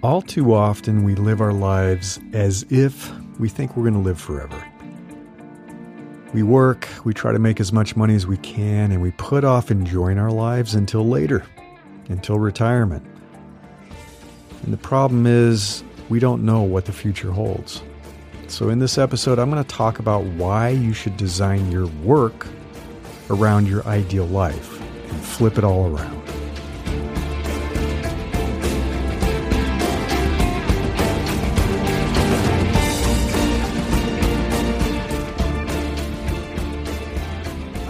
All too often, we live our lives as if we think we're going to live forever. We work, we try to make as much money as we can, and we put off enjoying our lives until later, until retirement. And the problem is, we don't know what the future holds. So, in this episode, I'm going to talk about why you should design your work around your ideal life and flip it all around.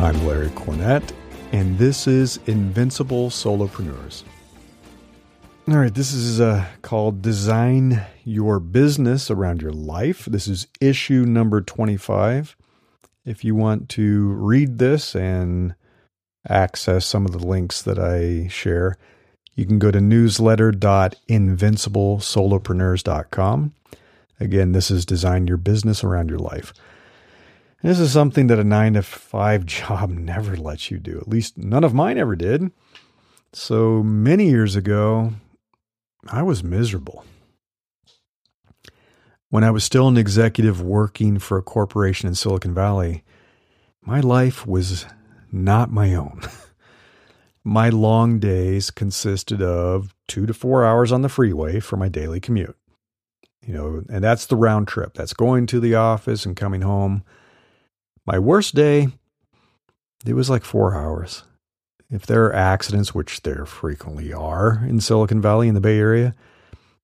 I'm Larry Cornett, and this is Invincible Solopreneurs. All right, this is uh, called Design Your Business Around Your Life. This is issue number 25. If you want to read this and access some of the links that I share, you can go to newsletter.invinciblesolopreneurs.com. Again, this is Design Your Business Around Your Life. This is something that a nine to five job never lets you do. At least none of mine ever did. So many years ago, I was miserable. When I was still an executive working for a corporation in Silicon Valley, my life was not my own. my long days consisted of two to four hours on the freeway for my daily commute. You know, and that's the round trip. That's going to the office and coming home. My worst day, it was like four hours. If there are accidents, which there frequently are in Silicon Valley in the Bay Area,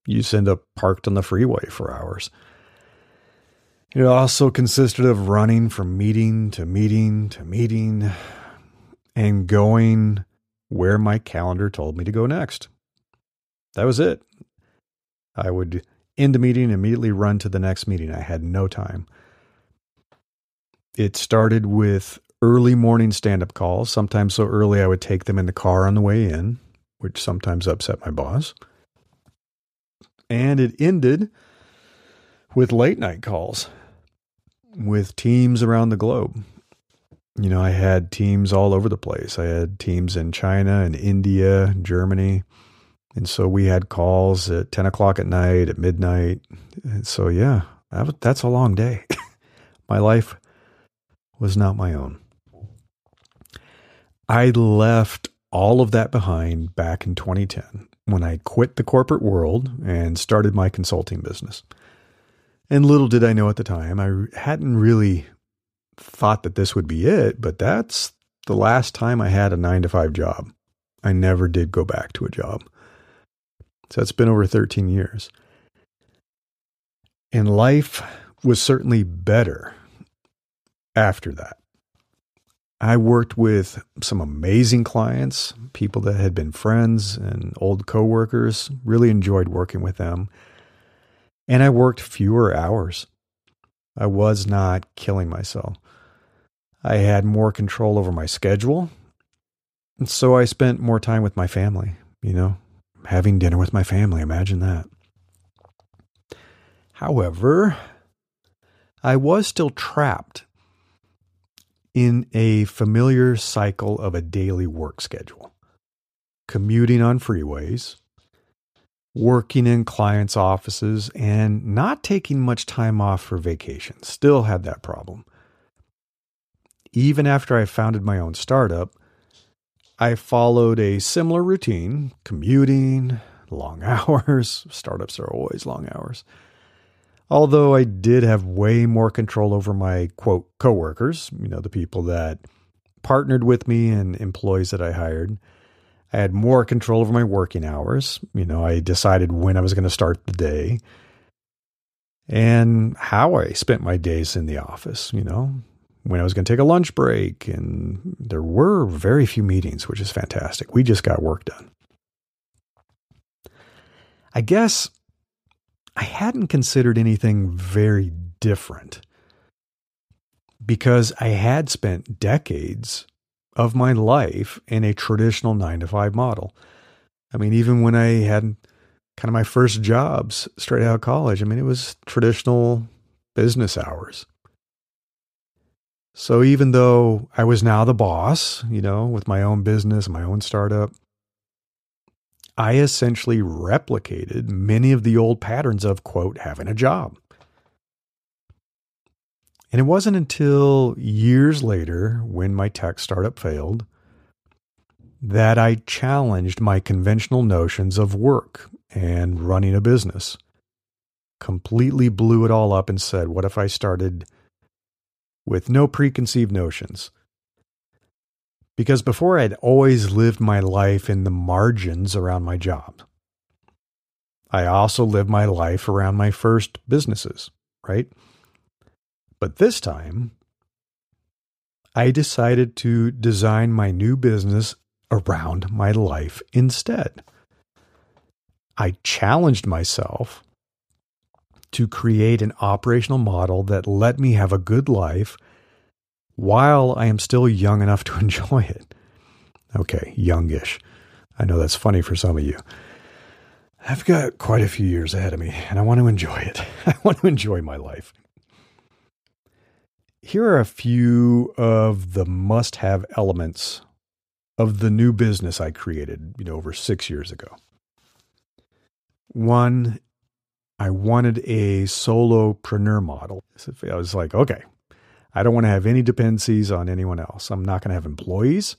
you end up parked on the freeway for hours. It also consisted of running from meeting to meeting to meeting and going where my calendar told me to go next. That was it. I would end a meeting, and immediately run to the next meeting. I had no time. It started with early morning stand up calls, sometimes so early I would take them in the car on the way in, which sometimes upset my boss. And it ended with late night calls with teams around the globe. You know, I had teams all over the place. I had teams in China and India, Germany. And so we had calls at 10 o'clock at night, at midnight. And so, yeah, that's a long day. my life was not my own. I left all of that behind back in 2010 when I quit the corporate world and started my consulting business. And little did I know at the time, I hadn't really thought that this would be it, but that's the last time I had a nine to five job. I never did go back to a job. So it's been over 13 years. And life was certainly better after that. I worked with some amazing clients, people that had been friends and old coworkers, really enjoyed working with them. And I worked fewer hours. I was not killing myself. I had more control over my schedule. And so I spent more time with my family, you know, having dinner with my family. Imagine that. However, I was still trapped in a familiar cycle of a daily work schedule commuting on freeways, working in clients' offices, and not taking much time off for vacation. Still had that problem. Even after I founded my own startup, I followed a similar routine commuting, long hours. Startups are always long hours. Although I did have way more control over my quote coworkers, you know, the people that partnered with me and employees that I hired. I had more control over my working hours. You know, I decided when I was going to start the day and how I spent my days in the office, you know, when I was going to take a lunch break. And there were very few meetings, which is fantastic. We just got work done. I guess I hadn't considered anything very different because I had spent decades of my life in a traditional nine to five model. I mean, even when I had kind of my first jobs straight out of college, I mean, it was traditional business hours. So even though I was now the boss, you know, with my own business, my own startup, I essentially replicated many of the old patterns of, quote, having a job. And it wasn't until years later, when my tech startup failed, that I challenged my conventional notions of work and running a business. Completely blew it all up and said, What if I started with no preconceived notions? Because before I'd always lived my life in the margins around my job. I also lived my life around my first businesses, right? But this time, I decided to design my new business around my life instead. I challenged myself to create an operational model that let me have a good life while I am still young enough to enjoy it. Okay, youngish. I know that's funny for some of you. I've got quite a few years ahead of me and I want to enjoy it. I want to enjoy my life. Here are a few of the must have elements of the new business I created, you know, over six years ago. One, I wanted a solopreneur model. I was like, okay, I don't want to have any dependencies on anyone else. I'm not going to have employees.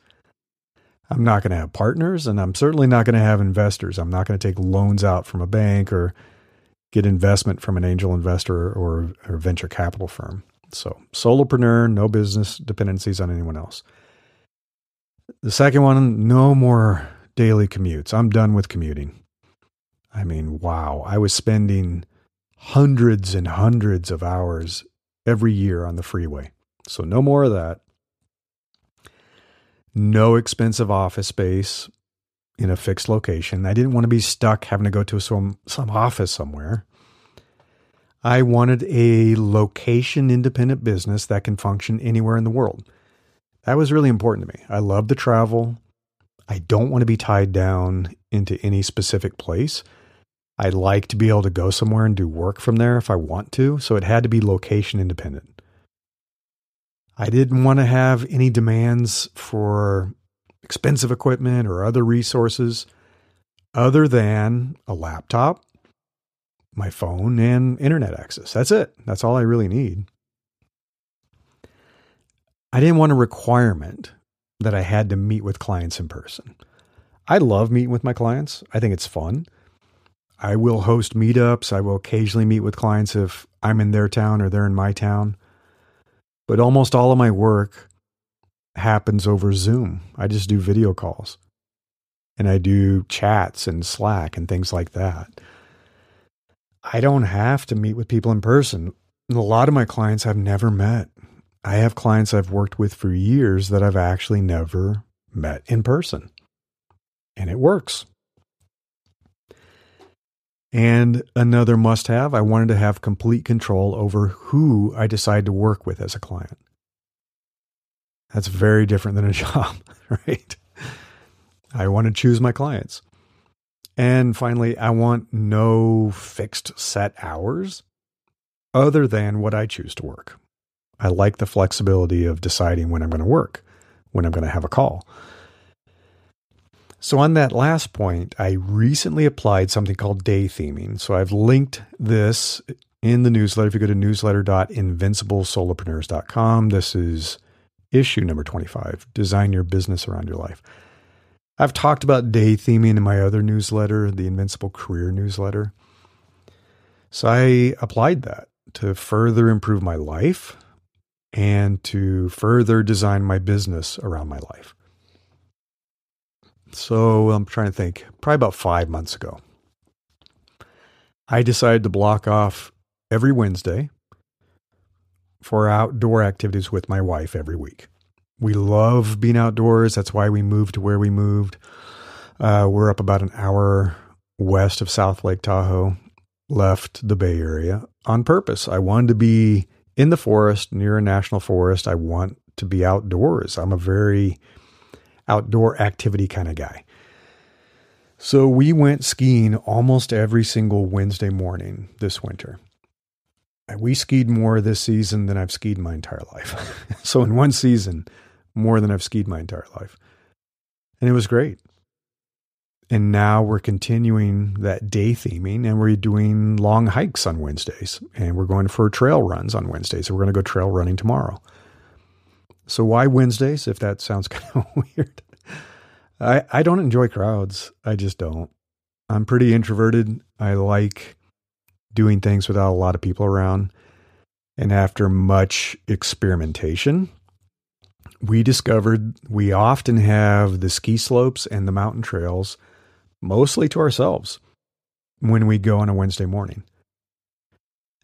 I'm not going to have partners, and I'm certainly not going to have investors. I'm not going to take loans out from a bank or get investment from an angel investor or, or venture capital firm. So, solopreneur, no business dependencies on anyone else. The second one, no more daily commutes. I'm done with commuting. I mean, wow. I was spending hundreds and hundreds of hours every year on the freeway. So no more of that. No expensive office space in a fixed location. I didn't want to be stuck having to go to some some office somewhere. I wanted a location independent business that can function anywhere in the world. That was really important to me. I love to travel. I don't want to be tied down into any specific place. I like to be able to go somewhere and do work from there if I want to. So it had to be location independent. I didn't want to have any demands for expensive equipment or other resources other than a laptop, my phone, and internet access. That's it. That's all I really need. I didn't want a requirement that I had to meet with clients in person. I love meeting with my clients. I think it's fun. I will host meetups. I will occasionally meet with clients if I'm in their town or they're in my town. But almost all of my work happens over Zoom. I just do video calls and I do chats and Slack and things like that. I don't have to meet with people in person. a lot of my clients I've never met. I have clients I've worked with for years that I've actually never met in person. And it works. And another must have, I wanted to have complete control over who I decide to work with as a client. That's very different than a job, right? I want to choose my clients. And finally, I want no fixed set hours other than what I choose to work. I like the flexibility of deciding when I'm going to work, when I'm going to have a call. So, on that last point, I recently applied something called day theming. So, I've linked this in the newsletter. If you go to newsletter.invinciblesolopreneurs.com, this is issue number 25 Design Your Business Around Your Life. I've talked about day theming in my other newsletter, the Invincible Career newsletter. So, I applied that to further improve my life and to further design my business around my life. So I'm trying to think, probably about five months ago, I decided to block off every Wednesday for outdoor activities with my wife every week. We love being outdoors. That's why we moved to where we moved. Uh, we're up about an hour west of South Lake Tahoe, left the Bay Area on purpose. I wanted to be in the forest near a national forest. I want to be outdoors. I'm a very outdoor activity kind of guy. So we went skiing almost every single Wednesday morning this winter. We skied more this season than I've skied my entire life. so in one season, more than I've skied my entire life. And it was great. And now we're continuing that day theming and we're doing long hikes on Wednesdays and we're going for trail runs on Wednesdays. So we're going to go trail running tomorrow. So why Wednesdays if that sounds kind of weird? I, I don't enjoy crowds. I just don't. I'm pretty introverted. I like doing things without a lot of people around. And after much experimentation, we discovered we often have the ski slopes and the mountain trails mostly to ourselves when we go on a Wednesday morning.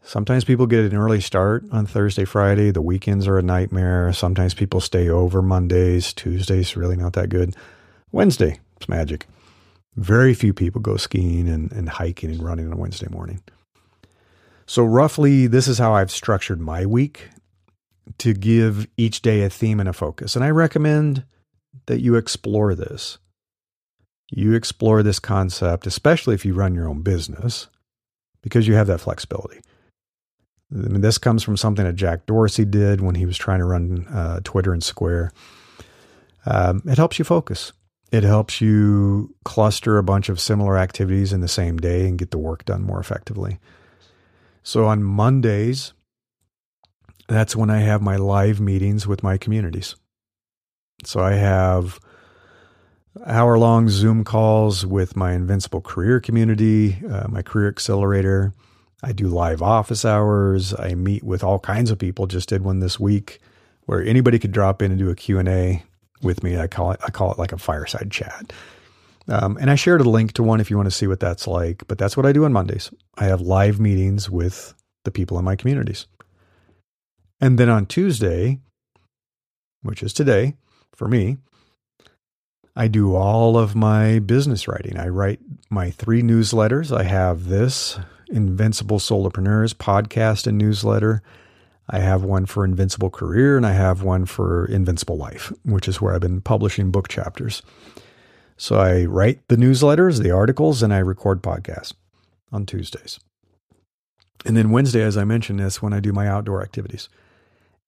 Sometimes people get an early start on Thursday, Friday. The weekends are a nightmare. Sometimes people stay over Mondays. Tuesdays, really not that good. Wednesday, it's magic. Very few people go skiing and, and hiking and running on Wednesday morning. So, roughly, this is how I've structured my week to give each day a theme and a focus. And I recommend that you explore this. You explore this concept, especially if you run your own business, because you have that flexibility. I mean, this comes from something that Jack Dorsey did when he was trying to run uh, Twitter and Square. Um, it helps you focus. It helps you cluster a bunch of similar activities in the same day and get the work done more effectively. So on Mondays, that's when I have my live meetings with my communities. So I have hour long Zoom calls with my Invincible Career community, uh, my Career Accelerator. I do live office hours. I meet with all kinds of people. Just did one this week where anybody could drop in and do a Q&A with me. I call it I call it like a fireside chat. Um, and I shared a link to one if you want to see what that's like. But that's what I do on Mondays. I have live meetings with the people in my communities. And then on Tuesday, which is today for me, I do all of my business writing. I write my three newsletters. I have this Invincible Solopreneurs podcast and newsletter. I have one for Invincible Career and I have one for Invincible Life, which is where I've been publishing book chapters. So I write the newsletters, the articles, and I record podcasts on Tuesdays. And then Wednesday, as I mentioned, is when I do my outdoor activities.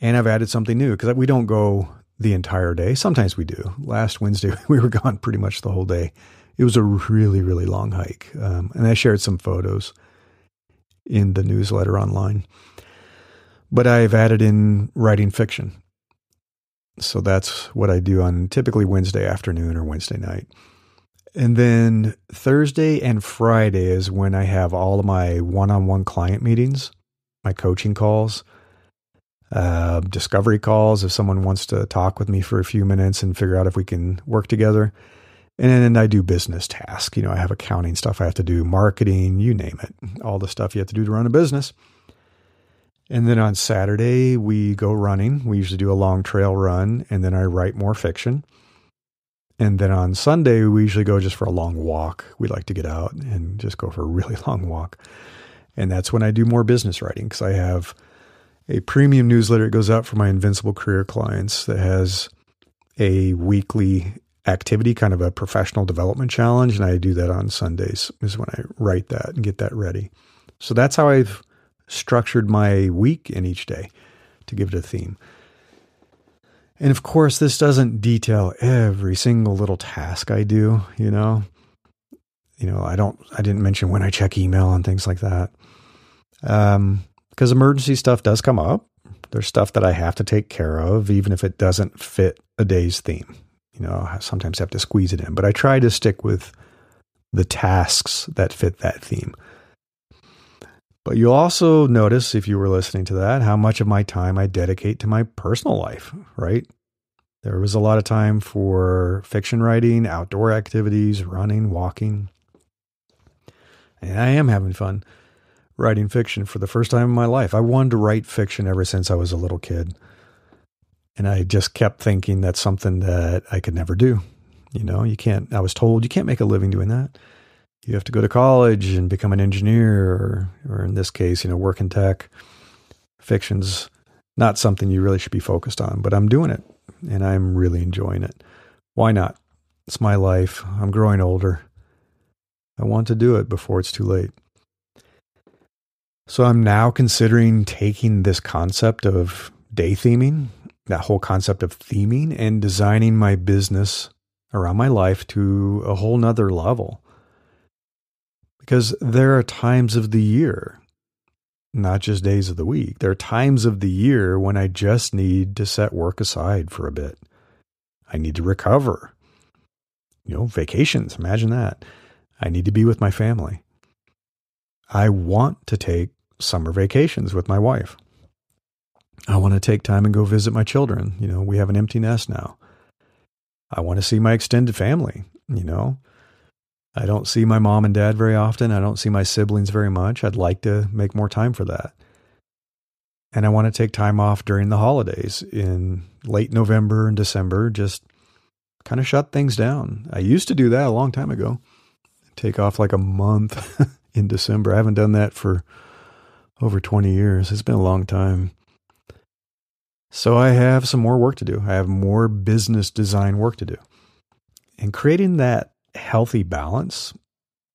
And I've added something new because we don't go the entire day. Sometimes we do. Last Wednesday, we were gone pretty much the whole day. It was a really, really long hike. Um, and I shared some photos in the newsletter online. But I've added in writing fiction. So that's what I do on typically Wednesday afternoon or Wednesday night. And then Thursday and Friday is when I have all of my one on one client meetings, my coaching calls, uh, discovery calls if someone wants to talk with me for a few minutes and figure out if we can work together. And then I do business tasks. You know, I have accounting stuff I have to do, marketing, you name it, all the stuff you have to do to run a business. And then on Saturday, we go running. We usually do a long trail run, and then I write more fiction. And then on Sunday, we usually go just for a long walk. We like to get out and just go for a really long walk. And that's when I do more business writing because I have a premium newsletter that goes out for my Invincible Career clients that has a weekly activity, kind of a professional development challenge. And I do that on Sundays, is when I write that and get that ready. So that's how I've structured my week in each day to give it a theme. And of course, this doesn't detail every single little task I do, you know. You know, I don't I didn't mention when I check email and things like that. Um because emergency stuff does come up. There's stuff that I have to take care of even if it doesn't fit a day's theme. You know, I sometimes have to squeeze it in, but I try to stick with the tasks that fit that theme. But you'll also notice, if you were listening to that, how much of my time I dedicate to my personal life, right? There was a lot of time for fiction writing, outdoor activities, running, walking. And I am having fun writing fiction for the first time in my life. I wanted to write fiction ever since I was a little kid. And I just kept thinking that's something that I could never do. You know, you can't, I was told you can't make a living doing that you have to go to college and become an engineer, or, or in this case, you know, work in tech. Fiction's not something you really should be focused on, but I'm doing it and I'm really enjoying it. Why not? It's my life. I'm growing older. I want to do it before it's too late. So I'm now considering taking this concept of day theming, that whole concept of theming, and designing my business around my life to a whole nother level. Because there are times of the year, not just days of the week, there are times of the year when I just need to set work aside for a bit. I need to recover. You know, vacations, imagine that. I need to be with my family. I want to take summer vacations with my wife. I want to take time and go visit my children. You know, we have an empty nest now. I want to see my extended family, you know. I don't see my mom and dad very often. I don't see my siblings very much. I'd like to make more time for that. And I want to take time off during the holidays in late November and December, just kind of shut things down. I used to do that a long time ago. Take off like a month in December. I haven't done that for over 20 years. It's been a long time. So I have some more work to do. I have more business design work to do. And creating that healthy balance,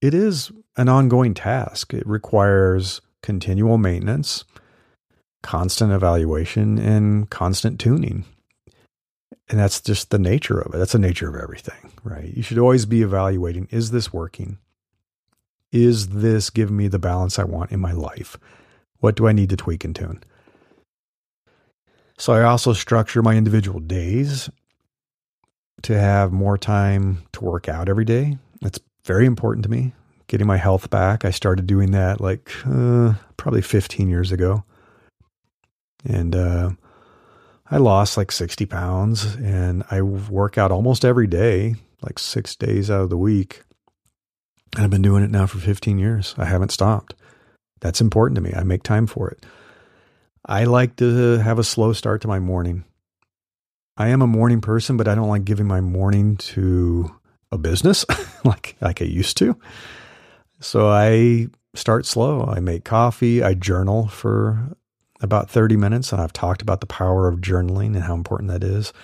it is an ongoing task. It requires continual maintenance, constant evaluation, and constant tuning. And that's just the nature of it. That's the nature of everything, right? You should always be evaluating is this working? Is this giving me the balance I want in my life? What do I need to tweak and tune? So I also structure my individual days to have more time to work out every day. That's very important to me. Getting my health back. I started doing that like uh, probably 15 years ago. And uh, I lost like 60 pounds and I work out almost every day, like six days out of the week. And I've been doing it now for 15 years. I haven't stopped. That's important to me. I make time for it. I like to have a slow start to my morning. I am a morning person, but I don't like giving my morning to a business like like I used to. So I start slow. I make coffee, I journal for about 30 minutes and I've talked about the power of journaling and how important that is.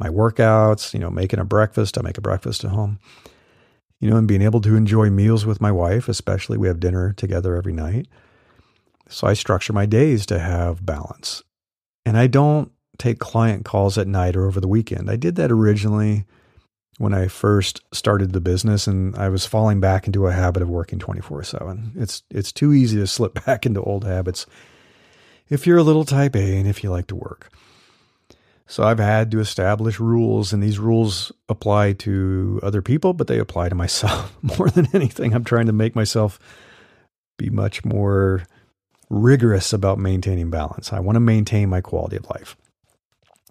My workouts, you know, making a breakfast, I make a breakfast at home. You know, and being able to enjoy meals with my wife, especially we have dinner together every night. So I structure my days to have balance. And I don't take client calls at night or over the weekend. I did that originally when I first started the business and I was falling back into a habit of working 24/7. It's it's too easy to slip back into old habits if you're a little type A and if you like to work. So I've had to establish rules and these rules apply to other people, but they apply to myself more than anything. I'm trying to make myself be much more rigorous about maintaining balance. I want to maintain my quality of life,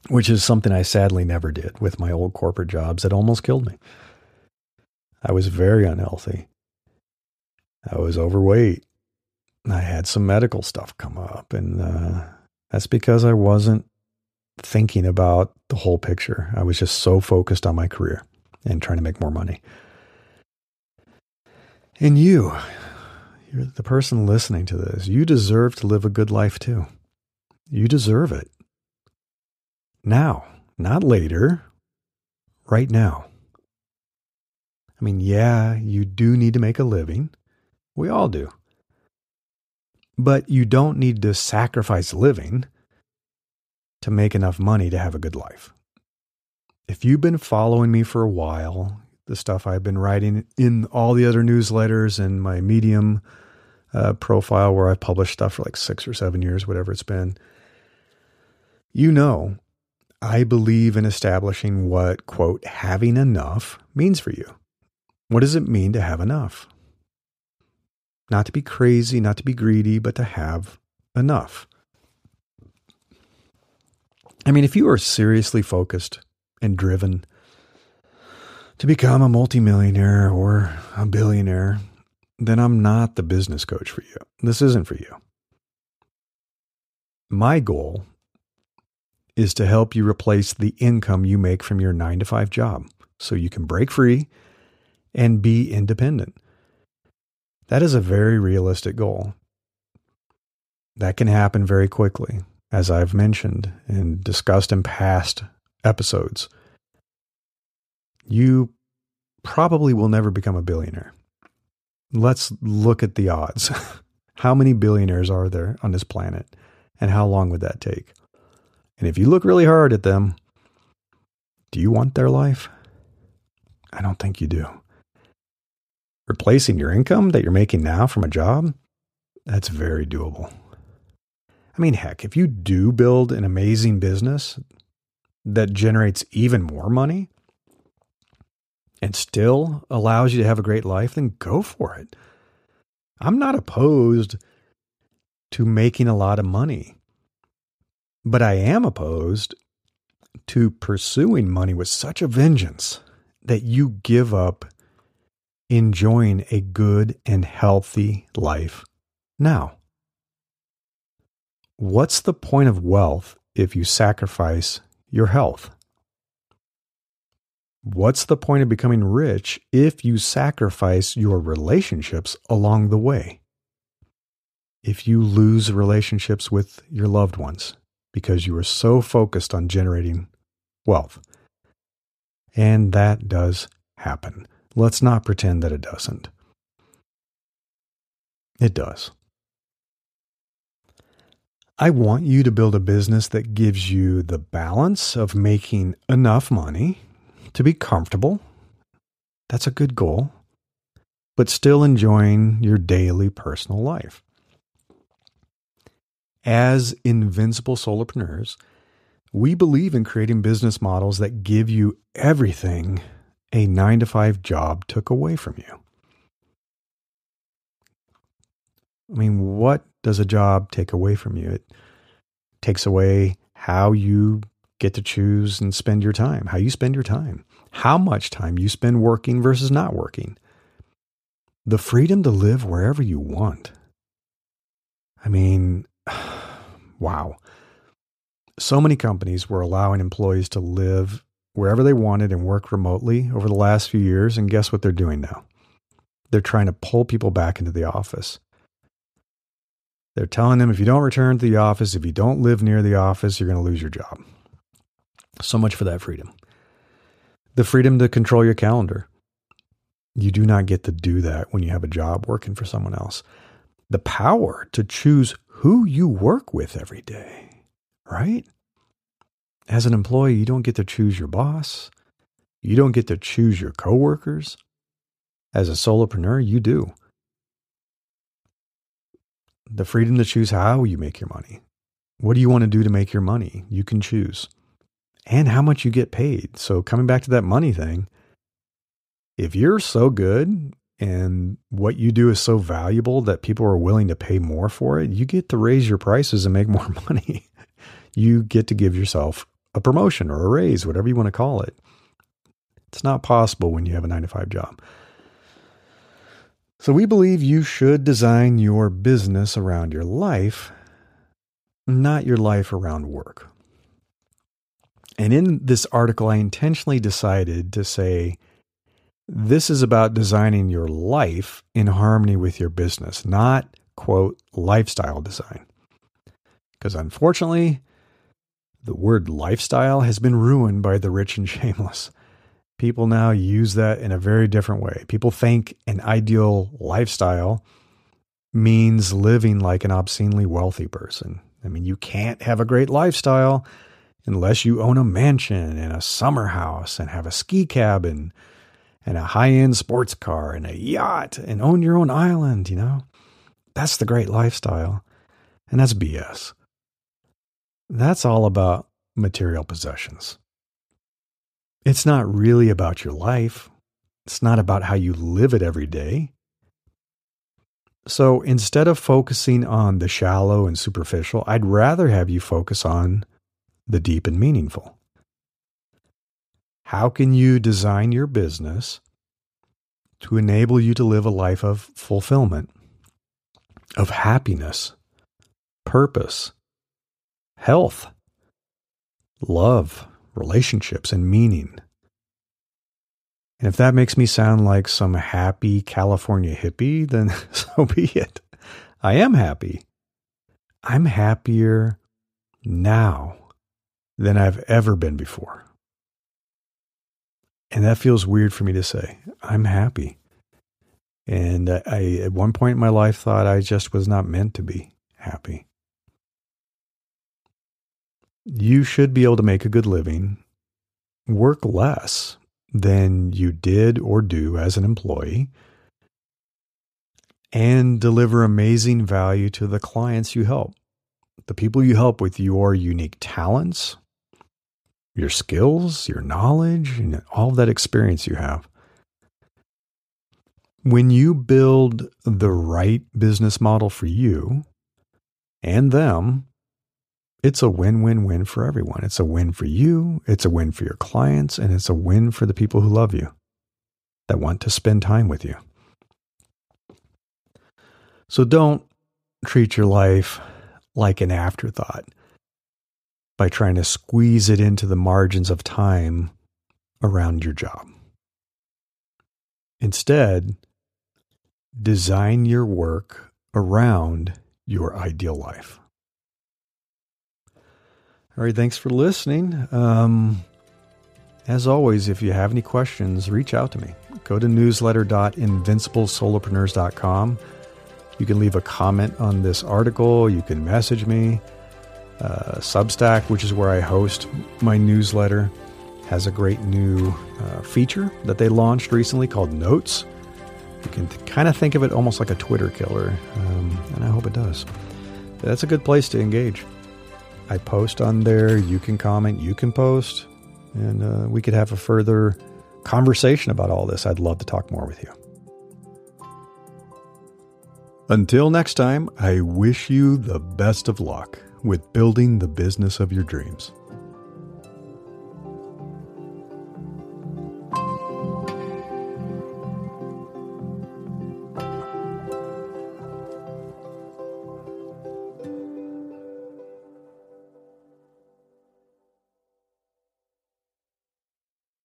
which is something I sadly never did with my old corporate jobs that almost killed me. I was very unhealthy. I was overweight. I had some medical stuff come up, and uh, that's because I wasn't thinking about the whole picture. I was just so focused on my career and trying to make more money. And you, you're the person listening to this. You deserve to live a good life too. You deserve it. Now, not later, right now. I mean, yeah, you do need to make a living. We all do. But you don't need to sacrifice living to make enough money to have a good life. If you've been following me for a while, the stuff I've been writing in all the other newsletters and my Medium uh, profile where I've published stuff for like six or seven years, whatever it's been, you know, I believe in establishing what, quote, having enough means for you. What does it mean to have enough? Not to be crazy, not to be greedy, but to have enough. I mean, if you are seriously focused and driven to become a multimillionaire or a billionaire, then I'm not the business coach for you. This isn't for you. My goal is to help you replace the income you make from your nine to five job so you can break free and be independent. That is a very realistic goal. That can happen very quickly, as I've mentioned and discussed in past episodes. You probably will never become a billionaire let's look at the odds. how many billionaires are there on this planet? And how long would that take? And if you look really hard at them, do you want their life? I don't think you do. Replacing your income that you're making now from a job, that's very doable. I mean, heck, if you do build an amazing business that generates even more money and still allows you to have a great life, then go for it. I'm not opposed to making a lot of money, but I am opposed to pursuing money with such a vengeance that you give up enjoying a good and healthy life now. What's the point of wealth if you sacrifice your health? What's the point of becoming rich if you sacrifice your relationships along the way? If you lose relationships with your loved ones because you are so focused on generating wealth. And that does happen. Let's not pretend that it doesn't. It does. I want you to build a business that gives you the balance of making enough money to be comfortable. That's a good goal, but still enjoying your daily personal life. As invincible solopreneurs, we believe in creating business models that give you everything a nine to five job took away from you. I mean, what does a job take away from you? It takes away how you get to choose and spend your time, how you spend your time, how much time you spend working versus not working, the freedom to live wherever you want. I mean, wow. So many companies were allowing employees to live wherever they wanted and work remotely over the last few years. And guess what they're doing now? They're trying to pull people back into the office. They're telling them if you don't return to the office, if you don't live near the office, you're going to lose your job. So much for that freedom. The freedom to control your calendar. You do not get to do that when you have a job working for someone else. The power to choose who you work with every day right? As an employee, you don't get to choose your boss. You don't get to choose your coworkers. As a solopreneur, you do. The freedom to choose how you make your money. What do you want to do to make your money? You can choose. And how much you get paid. So, coming back to that money thing, if you're so good and what you do is so valuable that people are willing to pay more for it, you get to raise your prices and make more money you get to give yourself a promotion or a raise, whatever you want to call it. It's not possible when you have a nine to five job. So we believe you should design your business around your life, not your life around work. And in this article, I intentionally decided to say this is about designing your life in harmony with your business, not, quote, lifestyle design. Because unfortunately, the word lifestyle has been ruined by the rich and shameless. People now use that in a very different way. People think an ideal lifestyle means living like an obscenely wealthy person. I mean, you can't have a great lifestyle unless you own a mansion and a summer house and have a ski cabin and a high end sports car and a yacht and own your own island, you know? That's the great lifestyle. And that's BS. That's all about material possessions. It's not really about your life. It's not about how you live it every day. So instead of focusing on the shallow and superficial, I'd rather have you focus on the deep and meaningful. How can you design your business to enable you to live a life of fulfillment, of happiness, purpose, health, love, relationships, and meaning. And if that makes me sound like some happy California hippie, then so be it. I am happy. I'm happier now than I've ever been before. And that feels weird for me to say. I'm happy. And I, at one point in my life, thought I just was not meant to be happy you should be able to make a good living, work less than you did or do as an employee and deliver amazing value to the clients you help, the people you help with your unique talents, your skills, your knowledge, and all that experience you have. When you build the right business model for you and them, it's a win win win for everyone. It's a win for you, it's a win for your clients, and it's a win for the people who love you that want to spend time with you. So don't treat your life like an afterthought by trying to squeeze it into the margins of time around your job. Instead, design your work around your ideal life. All right, thanks for listening. Um, as always, if you have any questions, reach out to me. Go to newsletter.invinciblesolopreneurs.com. You can leave a comment on this article. You can message me. Uh, Substack, which is where I host my newsletter, has a great new uh, feature that they launched recently called Notes. You can th- kind of think of it almost like a Twitter killer, um, and I hope it does. That's a good place to engage. I post on there. You can comment. You can post, and uh, we could have a further conversation about all this. I'd love to talk more with you. Until next time, I wish you the best of luck with building the business of your dreams.